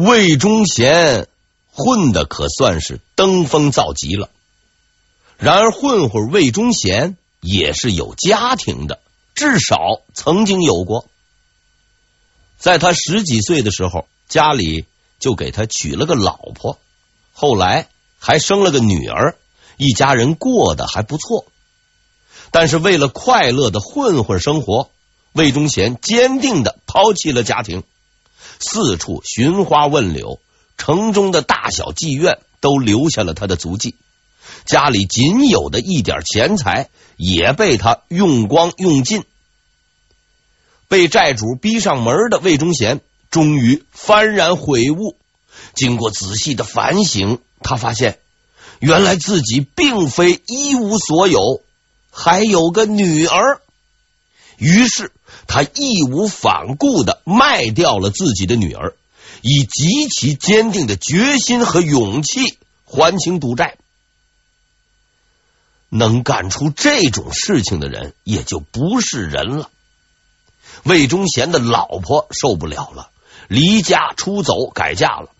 魏忠贤混的可算是登峰造极了。然而，混混魏忠贤也是有家庭的，至少曾经有过。在他十几岁的时候，家里就给他娶了个老婆，后来还生了个女儿，一家人过得还不错。但是，为了快乐的混混生活，魏忠贤坚定的抛弃了家庭，四处寻花问柳，城中的大小妓院都留下了他的足迹。家里仅有的一点钱财也被他用光用尽。被债主逼上门的魏忠贤终于幡然悔悟，经过仔细的反省，他发现原来自己并非一无所有，还有个女儿。于是他义无反顾的卖掉了自己的女儿，以极其坚定的决心和勇气还清赌债。能干出这种事情的人，也就不是人了。魏忠贤的老婆受不了了，离家出走，改嫁了。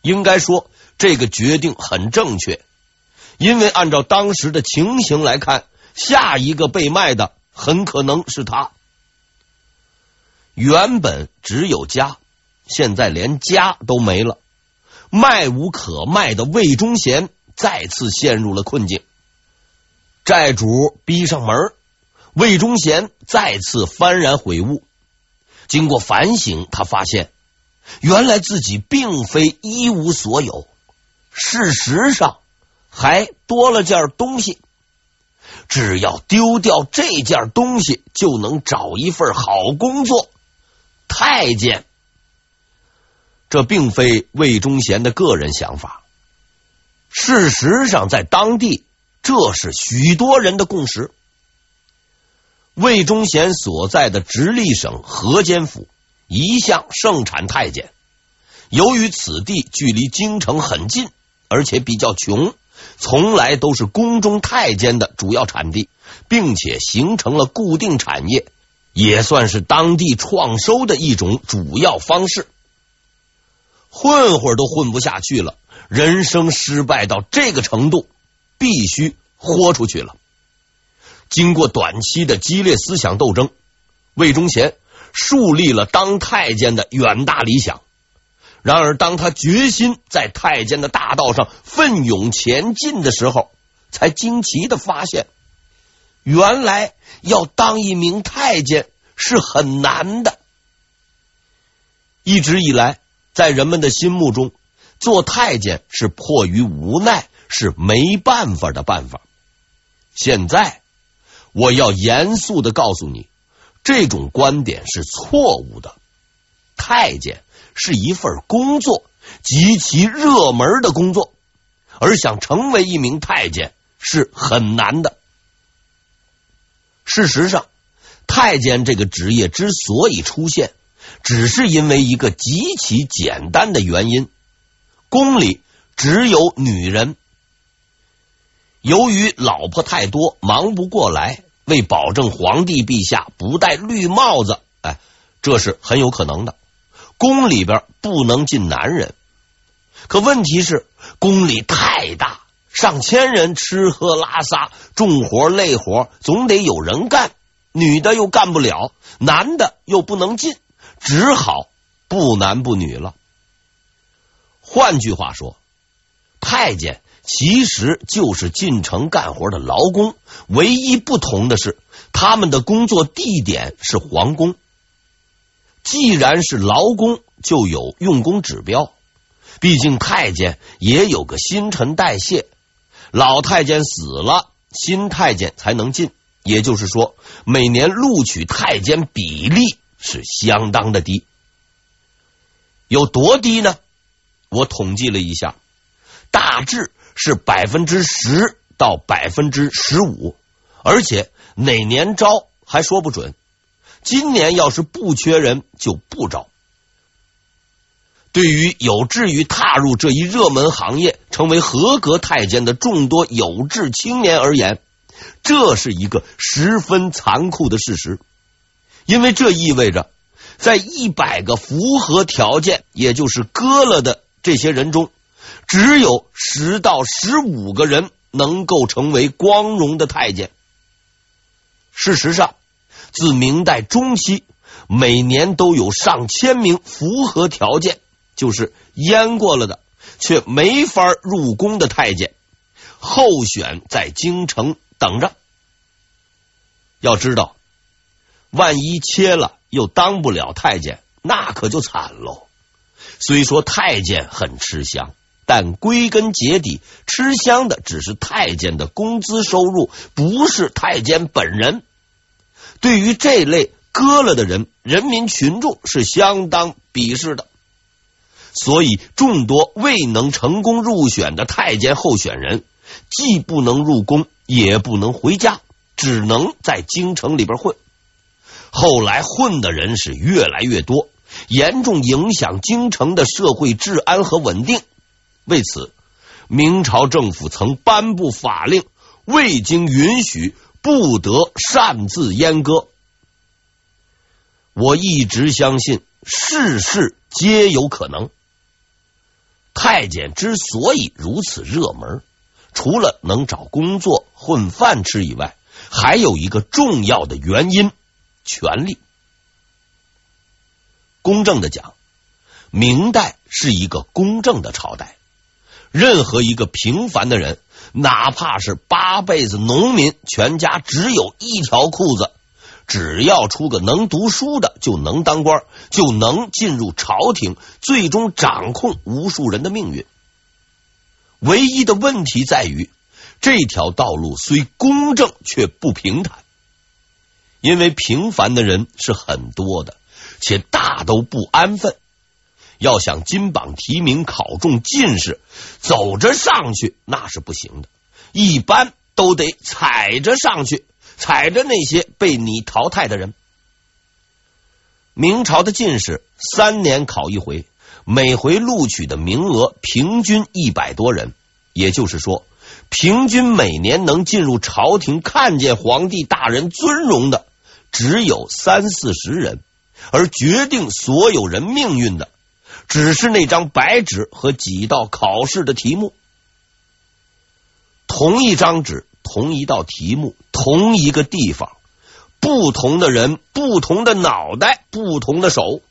应该说，这个决定很正确，因为按照当时的情形来看，下一个被卖的很可能是他。原本只有家，现在连家都没了，卖无可卖的魏忠贤再次陷入了困境。债主逼上门。魏忠贤再次幡然悔悟，经过反省，他发现原来自己并非一无所有，事实上还多了件东西。只要丢掉这件东西，就能找一份好工作——太监。这并非魏忠贤的个人想法，事实上，在当地这是许多人的共识。魏忠贤所在的直隶省河间府一向盛产太监，由于此地距离京城很近，而且比较穷，从来都是宫中太监的主要产地，并且形成了固定产业，也算是当地创收的一种主要方式。混混都混不下去了，人生失败到这个程度，必须豁出去了。经过短期的激烈思想斗争，魏忠贤树立了当太监的远大理想。然而，当他决心在太监的大道上奋勇前进的时候，才惊奇的发现，原来要当一名太监是很难的。一直以来，在人们的心目中，做太监是迫于无奈，是没办法的办法。现在。我要严肃的告诉你，这种观点是错误的。太监是一份工作，极其热门的工作，而想成为一名太监是很难的。事实上，太监这个职业之所以出现，只是因为一个极其简单的原因：宫里只有女人。由于老婆太多，忙不过来，为保证皇帝陛下不戴绿帽子，哎，这是很有可能的。宫里边不能进男人，可问题是宫里太大，上千人吃喝拉撒，重活累活总得有人干，女的又干不了，男的又不能进，只好不男不女了。换句话说，太监。其实就是进城干活的劳工，唯一不同的是，他们的工作地点是皇宫。既然是劳工，就有用工指标。毕竟太监也有个新陈代谢，老太监死了，新太监才能进。也就是说，每年录取太监比例是相当的低。有多低呢？我统计了一下，大致。是百分之十到百分之十五，而且哪年招还说不准。今年要是不缺人，就不招。对于有志于踏入这一热门行业，成为合格太监的众多有志青年而言，这是一个十分残酷的事实，因为这意味着在一百个符合条件，也就是割了的这些人中，只有十到十五个人能够成为光荣的太监。事实上，自明代中期，每年都有上千名符合条件，就是阉过了的，却没法入宫的太监，候选在京城等着。要知道，万一切了又当不了太监，那可就惨喽。虽说太监很吃香，但归根结底，吃香的只是太监的工资收入，不是太监本人。对于这类割了的人，人民群众是相当鄙视的。所以，众多未能成功入选的太监候选人，既不能入宫，也不能回家，只能在京城里边混。后来混的人是越来越多，严重影响京城的社会治安和稳定。为此，明朝政府曾颁布法令，未经允许。不得擅自阉割。我一直相信，事事皆有可能。太监之所以如此热门，除了能找工作混饭吃以外，还有一个重要的原因：权力。公正的讲，明代是一个公正的朝代，任何一个平凡的人。哪怕是八辈子农民，全家只有一条裤子，只要出个能读书的，就能当官，就能进入朝廷，最终掌控无数人的命运。唯一的问题在于，这条道路虽公正，却不平坦，因为平凡的人是很多的，且大都不安分。要想金榜题名、考中进士，走着上去那是不行的，一般都得踩着上去，踩着那些被你淘汰的人。明朝的进士三年考一回，每回录取的名额平均一百多人，也就是说，平均每年能进入朝廷看见皇帝大人尊荣的只有三四十人，而决定所有人命运的。只是那张白纸和几道考试的题目，同一张纸，同一道题目，同一个地方，不同的人，不同的脑袋，不同的手，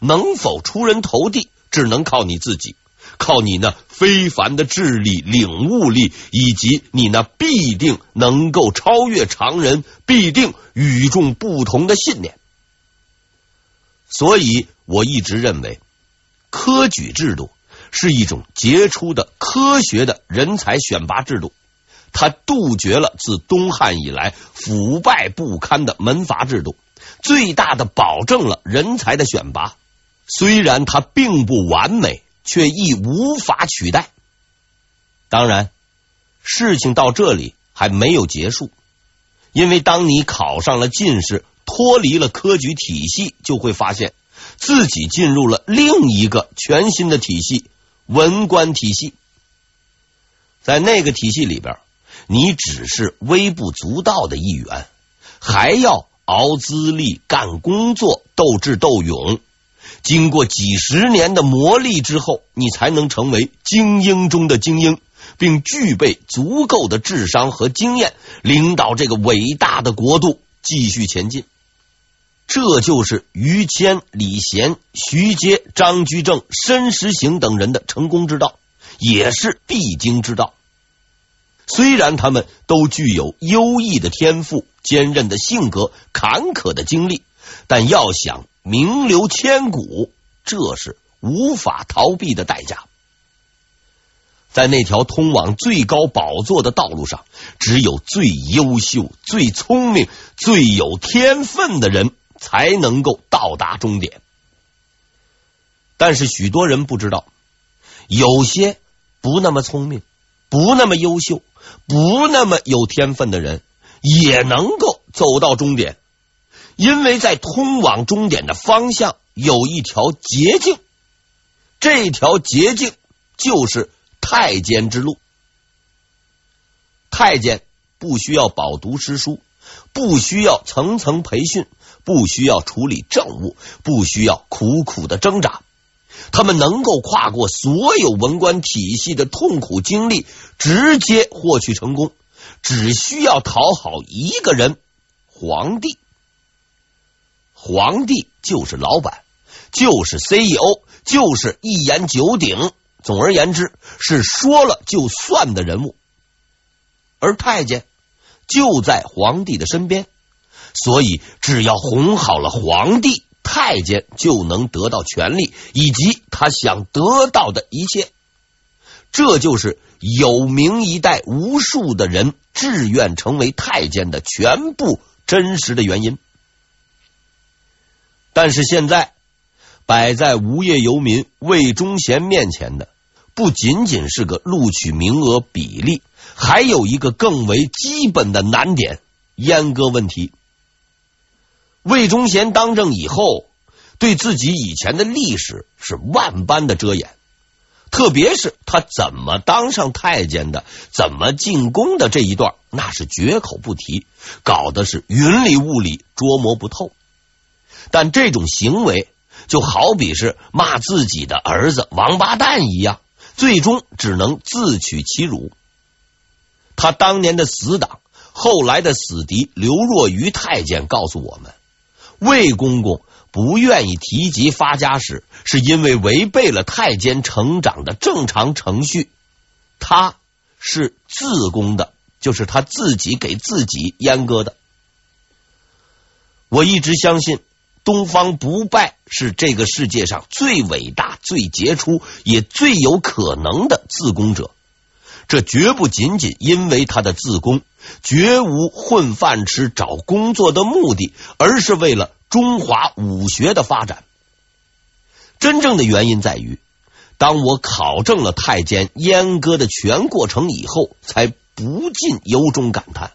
能否出人头地，只能靠你自己，靠你那非凡的智力、领悟力，以及你那必定能够超越常人、必定与众不同的信念。所以我一直认为。科举制度是一种杰出的科学的人才选拔制度，他杜绝了自东汉以来腐败不堪的门阀制度，最大的保证了人才的选拔。虽然它并不完美，却亦无法取代。当然，事情到这里还没有结束，因为当你考上了进士，脱离了科举体系，就会发现。自己进入了另一个全新的体系——文官体系。在那个体系里边，你只是微不足道的一员，还要熬资历、干工作、斗智斗勇。经过几十年的磨砺之后，你才能成为精英中的精英，并具备足够的智商和经验，领导这个伟大的国度继续前进。这就是于谦、李贤、徐阶、张居正、申时行等人的成功之道，也是必经之道。虽然他们都具有优异的天赋、坚韧的性格、坎坷的经历，但要想名留千古，这是无法逃避的代价。在那条通往最高宝座的道路上，只有最优秀、最聪明、最有天分的人。才能够到达终点，但是许多人不知道，有些不那么聪明、不那么优秀、不那么有天分的人，也能够走到终点，因为在通往终点的方向有一条捷径，这条捷径就是太监之路。太监不需要饱读诗书，不需要层层培训。不需要处理政务，不需要苦苦的挣扎。他们能够跨过所有文官体系的痛苦经历，直接获取成功，只需要讨好一个人——皇帝。皇帝就是老板，就是 CEO，就是一言九鼎。总而言之，是说了就算的人物。而太监就在皇帝的身边，所以只要哄好了皇帝。太监就能得到权力以及他想得到的一切，这就是有名一代无数的人志愿成为太监的全部真实的原因。但是现在摆在无业游民魏忠贤面前的，不仅仅是个录取名额比例，还有一个更为基本的难点——阉割问题。魏忠贤当政以后，对自己以前的历史是万般的遮掩，特别是他怎么当上太监的、怎么进宫的这一段，那是绝口不提，搞得是云里雾里，捉摸不透。但这种行为就好比是骂自己的儿子王八蛋一样，最终只能自取其辱。他当年的死党，后来的死敌刘若愚太监告诉我们。魏公公不愿意提及发家史，是因为违背了太监成长的正常程序。他是自宫的，就是他自己给自己阉割的。我一直相信东方不败是这个世界上最伟大、最杰出，也最有可能的自宫者。这绝不仅仅因为他的自宫。绝无混饭吃、找工作的目的，而是为了中华武学的发展。真正的原因在于，当我考证了太监阉割的全过程以后，才不禁由衷感叹：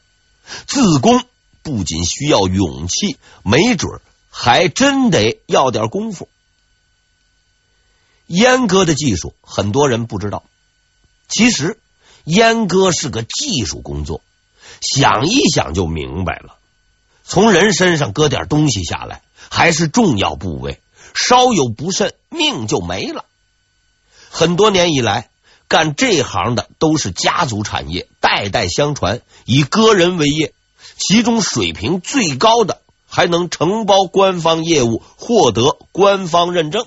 自宫不仅需要勇气，没准还真得要点功夫。阉割的技术，很多人不知道。其实，阉割是个技术工作。想一想就明白了，从人身上割点东西下来，还是重要部位，稍有不慎，命就没了。很多年以来，干这行的都是家族产业，代代相传，以割人为业，其中水平最高的还能承包官方业务，获得官方认证。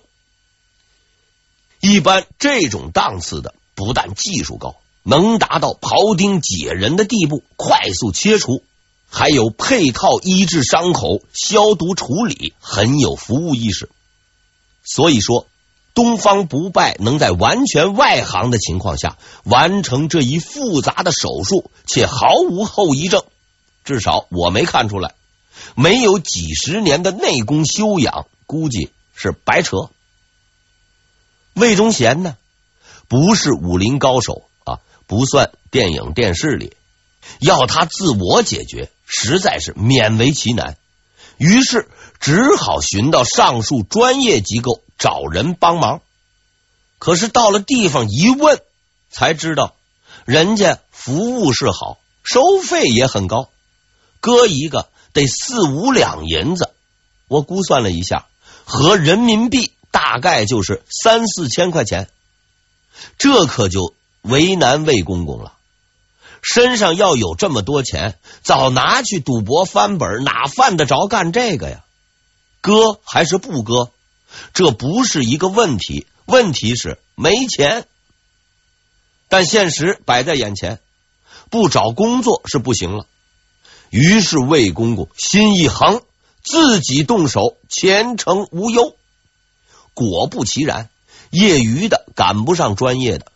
一般这种档次的，不但技术高。能达到庖丁解人的地步，快速切除，还有配套医治伤口、消毒处理，很有服务意识。所以说，东方不败能在完全外行的情况下完成这一复杂的手术，且毫无后遗症，至少我没看出来。没有几十年的内功修养，估计是白扯。魏忠贤呢，不是武林高手。不算电影电视里，要他自我解决，实在是勉为其难。于是只好寻到上述专业机构找人帮忙。可是到了地方一问，才知道人家服务是好，收费也很高，割一个得四五两银子。我估算了一下，合人民币大概就是三四千块钱。这可就。为难魏公公了，身上要有这么多钱，早拿去赌博翻本，哪犯得着干这个呀？割还是不割？这不是一个问题，问题是没钱。但现实摆在眼前，不找工作是不行了。于是魏公公心一横，自己动手，前程无忧。果不其然，业余的赶不上专业的。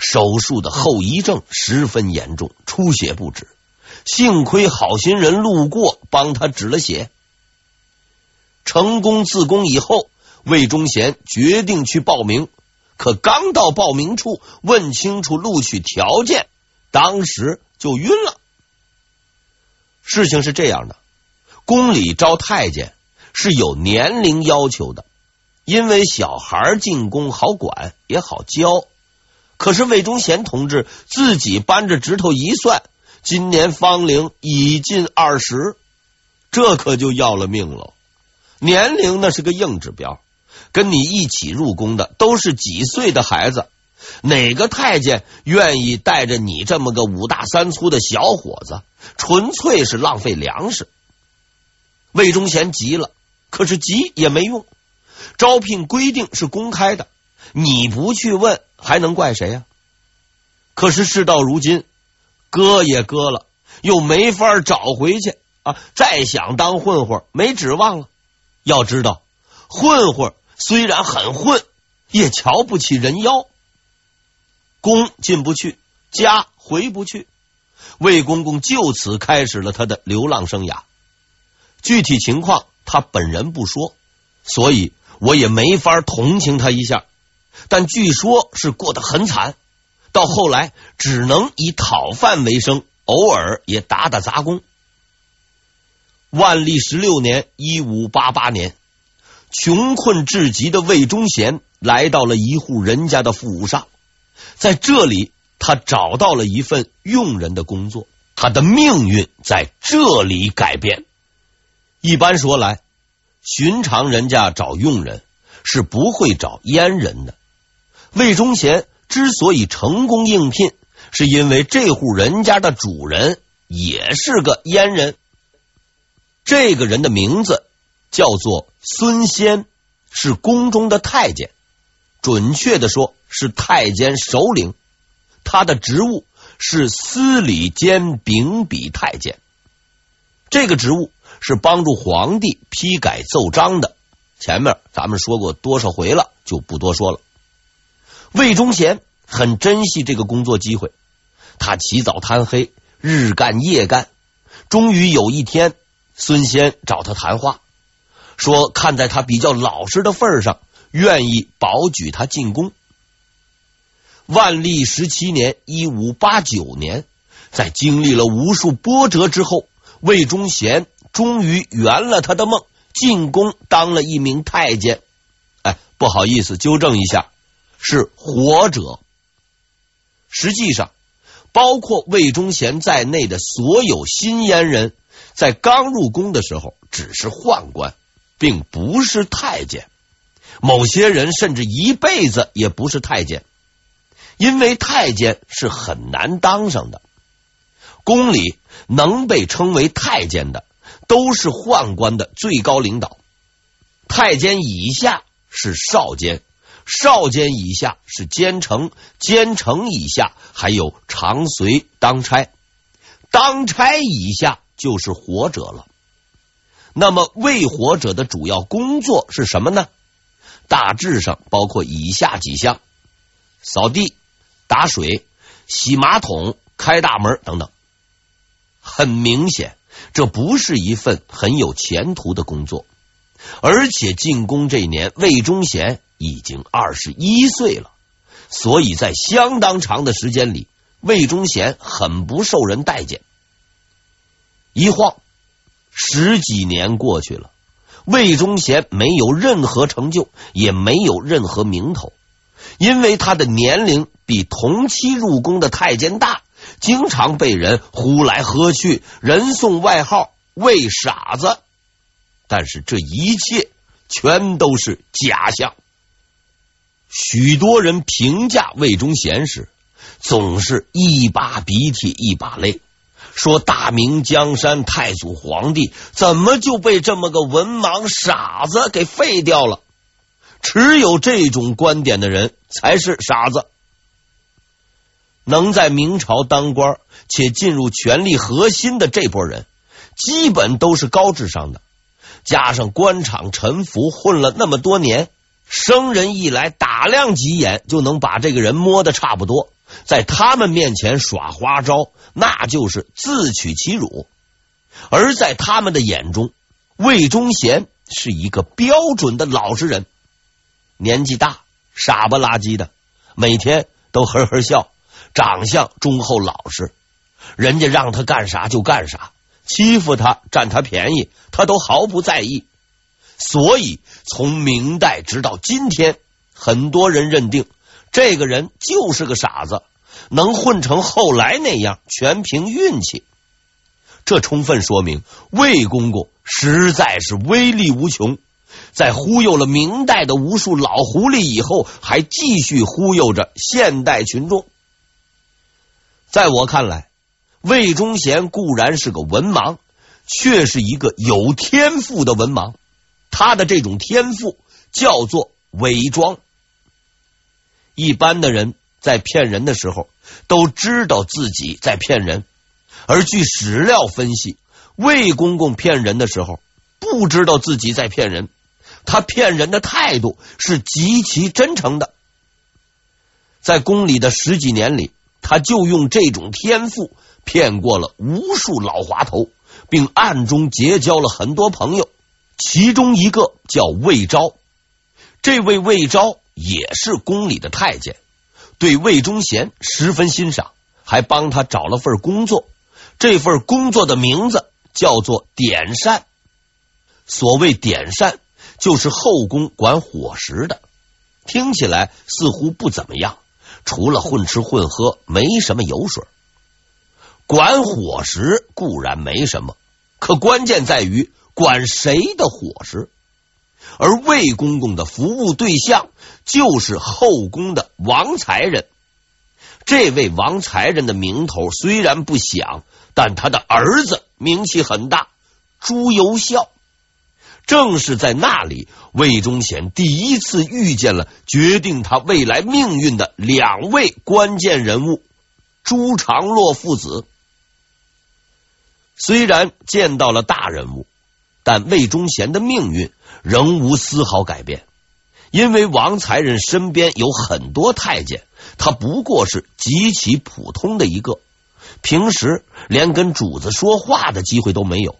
手术的后遗症十分严重，出血不止。幸亏好心人路过，帮他止了血。成功自宫以后，魏忠贤决定去报名。可刚到报名处，问清楚录取条件，当时就晕了。事情是这样的：宫里招太监是有年龄要求的，因为小孩进宫好管，也好教。可是魏忠贤同志自己扳着指头一算，今年芳龄已近二十，这可就要了命了。年龄那是个硬指标，跟你一起入宫的都是几岁的孩子，哪个太监愿意带着你这么个五大三粗的小伙子？纯粹是浪费粮食。魏忠贤急了，可是急也没用。招聘规定是公开的，你不去问，还能怪谁呀？可是事到如今，割也割了，又没法找回去啊！再想当混混，没指望了。要知道，混混虽然很混，也瞧不起人妖。宫进不去，家回不去，魏公公就此开始了他的流浪生涯。具体情况他本人不说，所以我也没法同情他一下。但据说是过得很惨，到后来只能以讨饭为生，偶尔也打打杂工。万历十六年（一五八八年），穷困至极的魏忠贤来到了一户人家的府上，在这里他找到了一份佣人的工作，他的命运在这里改变。一般说来，寻常人家找佣人是不会找阉人的。魏忠贤之所以成功应聘，是因为这户人家的主人也是个阉人。这个人的名字叫做孙先，是宫中的太监，准确的说是太监首领。他的职务是司礼监秉笔太监。这个职务。是帮助皇帝批改奏章的。前面咱们说过多少回了，就不多说了。魏忠贤很珍惜这个工作机会，他起早贪黑，日干夜干。终于有一天，孙先找他谈话，说看在他比较老实的份上，愿意保举他进宫。万历十七年（一五八九年），在经历了无数波折之后，魏忠贤。终于圆了他的梦，进宫当了一名太监。哎，不好意思，纠正一下，是活者。实际上，包括魏忠贤在内的所有新阉人，在刚入宫的时候只是宦官，并不是太监。某些人甚至一辈子也不是太监，因为太监是很难当上的。宫里能被称为太监的。都是宦官的最高领导，太监以下是少监，少监以下是监丞，监丞以下还有常随当差，当差以下就是活者了。那么，为活者的主要工作是什么呢？大致上包括以下几项：扫地、打水、洗马桶、开大门等等。很明显。这不是一份很有前途的工作，而且进宫这年，魏忠贤已经二十一岁了，所以在相当长的时间里，魏忠贤很不受人待见。一晃十几年过去了，魏忠贤没有任何成就，也没有任何名头，因为他的年龄比同期入宫的太监大。经常被人呼来喝去，人送外号“魏傻子”。但是这一切全都是假象。许多人评价魏忠贤时，总是一把鼻涕一把泪，说大明江山太祖皇帝怎么就被这么个文盲傻子给废掉了？持有这种观点的人才是傻子。能在明朝当官且进入权力核心的这波人，基本都是高智商的，加上官场沉浮混了那么多年，生人一来打量几眼就能把这个人摸得差不多，在他们面前耍花招，那就是自取其辱。而在他们的眼中，魏忠贤是一个标准的老实人，年纪大，傻不拉几的，每天都呵呵笑。长相忠厚老实，人家让他干啥就干啥，欺负他占他便宜，他都毫不在意。所以从明代直到今天，很多人认定这个人就是个傻子，能混成后来那样，全凭运气。这充分说明魏公公实在是威力无穷，在忽悠了明代的无数老狐狸以后，还继续忽悠着现代群众。在我看来，魏忠贤固然是个文盲，却是一个有天赋的文盲。他的这种天赋叫做伪装。一般的人在骗人的时候，都知道自己在骗人，而据史料分析，魏公公骗人的时候，不知道自己在骗人。他骗人的态度是极其真诚的，在宫里的十几年里，他就用这种天赋骗过了无数老滑头，并暗中结交了很多朋友。其中一个叫魏昭，这位魏昭也是宫里的太监，对魏忠贤十分欣赏，还帮他找了份工作。这份工作的名字叫做典膳。所谓典膳。就是后宫管伙食的，听起来似乎不怎么样，除了混吃混喝，没什么油水。管伙食固然没什么，可关键在于管谁的伙食。而魏公公的服务对象就是后宫的王才人。这位王才人的名头虽然不响，但他的儿子名气很大，朱由校。正是在那里，魏忠贤第一次遇见了决定他未来命运的两位关键人物朱常洛父子。虽然见到了大人物，但魏忠贤的命运仍无丝毫改变，因为王才人身边有很多太监，他不过是极其普通的一个，平时连跟主子说话的机会都没有，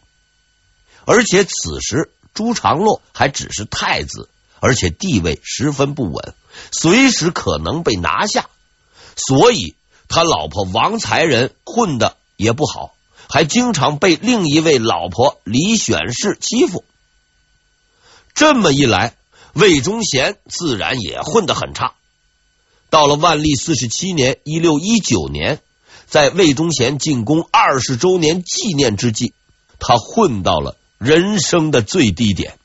而且此时。朱常洛还只是太子，而且地位十分不稳，随时可能被拿下。所以他老婆王才人混的也不好，还经常被另一位老婆李选侍欺负。这么一来，魏忠贤自然也混得很差。到了万历四十七年（一六一九年），在魏忠贤进宫二十周年纪念之际，他混到了。人生的最低点。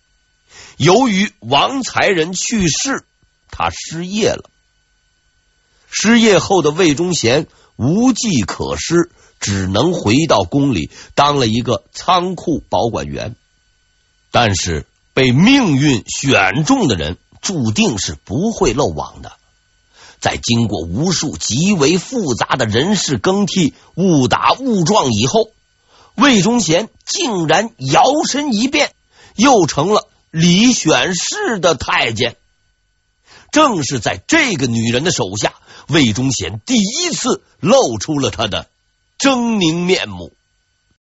由于王才人去世，他失业了。失业后的魏忠贤无计可施，只能回到宫里当了一个仓库保管员。但是被命运选中的人，注定是不会漏网的。在经过无数极为复杂的人事更替、误打误撞以后。魏忠贤竟然摇身一变，又成了李选侍的太监。正是在这个女人的手下，魏忠贤第一次露出了他的狰狞面目。